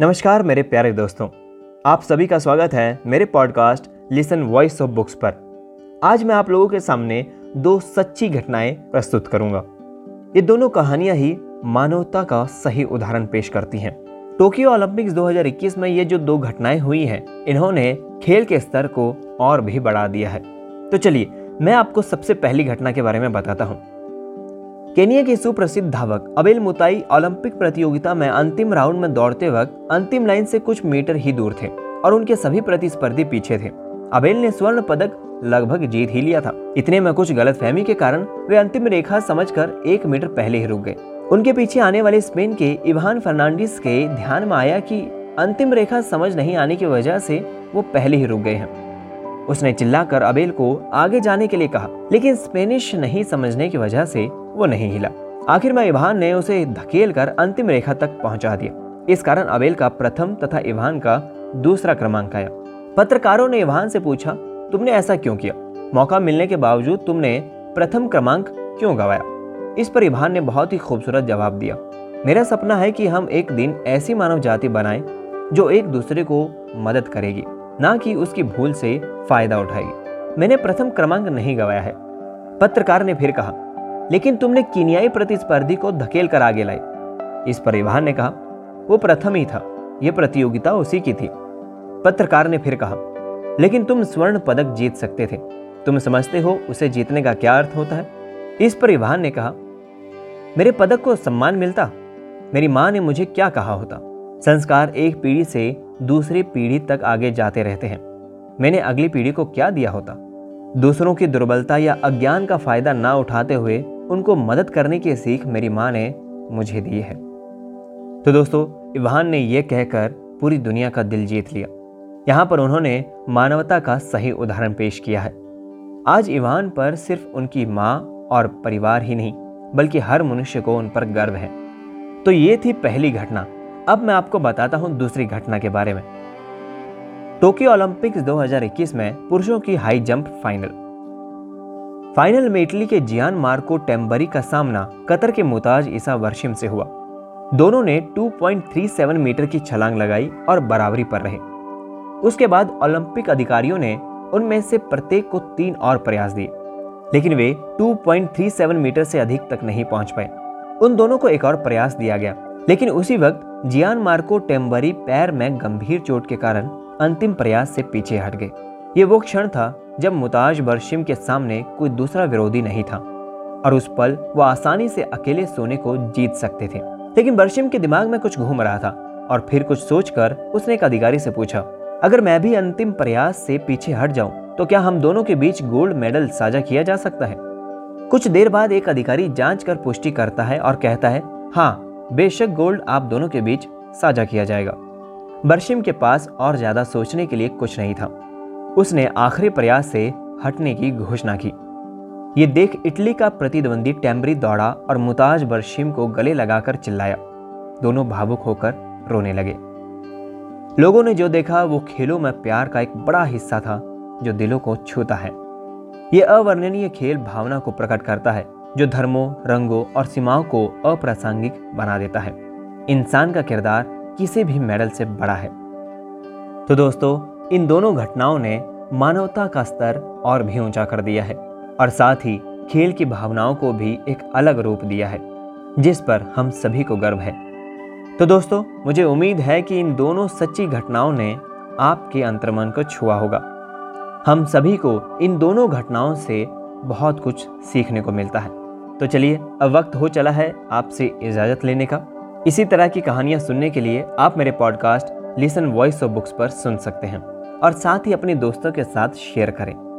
नमस्कार मेरे प्यारे दोस्तों, आप सभी का स्वागत है मेरे podcast listen voice of books पर। आज मैं आप लोगों के सामने दो सच्ची घटनाएँ प्रस्तुत करूँगा। ये दोनों कहानियाँ ही मानवता का सही उदाहरण पेश करती हैं। टोक्यो ओलंपिक्स 2021 में ये जो दो घटनाएँ हुई हैं, इन्होंने खेल के स्तर को और भी बढ़ा दिया है। तो चलिए, मैं आपको सबसे पहली घटना के बारे में बताता हूँ। केनिया के सुप्रसिद्ध धावक अबेल मुताई ओलंपिक प्रतियोगिता में अंतिम राउंड में दौड़ते वक्त अंतिम लाइन से कुछ मीटर ही दूर थे और उनके सभी प्रतिस्पर्धी पीछे थे। अबेल ने स्वर्ण पदक लगभग जीत ही लिया था। इतने में कुछ गलत फहमी के कारण वे अंतिम रेखा समझकर एक मीटर पहले ही रुक गए। उनके पीछे आने वाले स्पेन के इवान फर्नांडिस के ध्यान में आया कि अंतिम रेखा समझ नहीं आने की वजह से वो पहले ही रुक गए हैं। उसने चिल्लाकर अबेल को आगे जाने के लिए कहा, लेकिन स्पेनिश नहीं समझने की वजह से वो नहीं हिला। आखिर में इवान ने उसे धकेल कर अंतिम रेखा तक पहुँचा दिया। इस कारण अबेल का प्रथम तथा इवान का दूसरा क्रमांक आया। पत्रकारों ने इवान से पूछा, तुमने ऐसा क्यों किया? मौका मिलने के बावजूद तुमने प्रथम क्रमांक क्यों गवाया? इस पर इवान ने बहुत ही खूबसूरत जवाब दिया, मेरा सपना है कि हम एक दिन ऐसी मानव जाति बनाएँ, जो एक दूसरे को मदद करेगी। ना कि उसकी भूल से फ़ायदा उठाएगी मैंने प्रथम क्रमांक नहीं गवाया है। पत्रकार ने फिर कहा, लेकिन तुमने कीनियाई प्रतिस्पर्धी को धकेल कर आगे लाई। इस पर इवान ने कहा, वो प्रथम ही था। यह प्रतियोगिता उसी की थी। पत्रकार ने फिर कहा, लेकिन तुम स्वर्ण पदक जीत सकते थे। तुम समझते हो उसे जीतने का क्या अर्थ होता है? इस पर इवान ने कहा, मेरे पदक को सम्मान मिलता? मेरी माँ ने मुझे क्या कहा होता? संस्कार एक पीढ़ी से दूसरी पीढ़ी तक आगे जाते रहते हैं। मैंने अगली पीढ़ी को क्या दिया होता? दूसरों की दुर्बलता या अज्ञान का फ़ायदा ना उठाते हुए उनको मदद करने की सीख मेरी माँ ने मुझे दी है। तो दोस्तों, इवान ने यह कहकर पूरी दुनिया का दिल जीत लिया। यहाँ पर उन्होंने मानवता का सही उदाहरण पेश किया है। आज इवान पर सिर्फ़ उनकी माँ और परिवार ही नहीं, बल्कि हर मनुष्य को उन पर गर्व है। तो ये थी पहली घटना। अब मैं आपको बताता हूँ दूसरी घटना के बारे में। टोक्यो ओलंपिक्स 2021 में पुरुषों की हाई जंप फाइनल। फाइनल में इटली के जियान मार्को टेम्बरी का सामना कतर के मुताज ईसा वर्शिम से हुआ। दोनों ने 2.37 मीटर की छलांग लगाई और बराबरी पर रहे। उसके बाद ओलंपिक अधिकारियों ने उनमें से प्रत्येक को तीन और प्रयास दिए, लेकिन वे 2.37 मीटर से अधिक तक नहीं पहुँच पाए। उन दोनों को एक और प्रयास दिया गया। लेकिन उसी वक्त जियान मार्को टेम्बरी पैर में गंभीर चोट के कारण अंतिम प्रयास से पीछे हट गए। ये वो क्षण था जब मुताज बर्शिम के सामने कोई दूसरा विरोधी नहीं था और उस पल वो आसानी से अकेले सोने को जीत सकते थे। लेकिन बर्शिम के दिमाग में कुछ घूम रहा था और फिर कुछ सोचकर उसने एक अधिकारी से पूछा, अगर मैं भी अंतिम प्रयास से पीछे हट जाऊँ तो क्या हम दोनों के बीच गोल्ड मेडल साझा किया जा सकता है? कुछ देर बाद एक अधिकारी जाँच कर पुष्टि करता है और कहता है हाँ बेशक गोल्ड आप दोनों के बीच साझा किया जाएगा। बर्शिम के पास और ज़्यादा सोचने के लिए कुछ नहीं था। उसने आखिरी प्रयास से हटने की घोषणा की। ये देख इटली का प्रतिद्वंदी टेम्बरी दौड़ा और मुताज बर्शिम को गले लगाकर चिल्लाया। दोनों भावुक होकर रोने लगे। लोगों ने जो देखा, वो खेलों में प्यार का एक बड़ा हिस्सा था, जो दिलों को छूता है। ये अवर्णनीय खेल भावना को प्रकट करता है। जो धर्मों, रंगों और सीमाओं को अप्रासंगिक बना देता है। इंसान का किरदार किसी भी मेडल से बड़ा है। तो दोस्तों, इन दोनों घटनाओं ने मानवता का स्तर और भी ऊँचा कर दिया है और साथ ही खेल की भावनाओं को भी एक अलग रूप दिया है, जिस पर हम सभी को गर्व है। तो दोस्तों, मुझे उम्मीद है कि इन दोनों सच्ची घटनाओं ने आपके अंतर्मन को छुआ होगा। हम सभी को इन दोनों घटनाओं से बहुत कुछ सीखने को मिलता है। तो चलिए, अब वक्त हो चला है आपसे इजाज़त लेने का। इसी तरह की कहानियाँ सुनने के लिए आप मेरे podcast listen voice of books पर सुन सकते हैं और साथ ही अपने दोस्तों के साथ शेयर करें।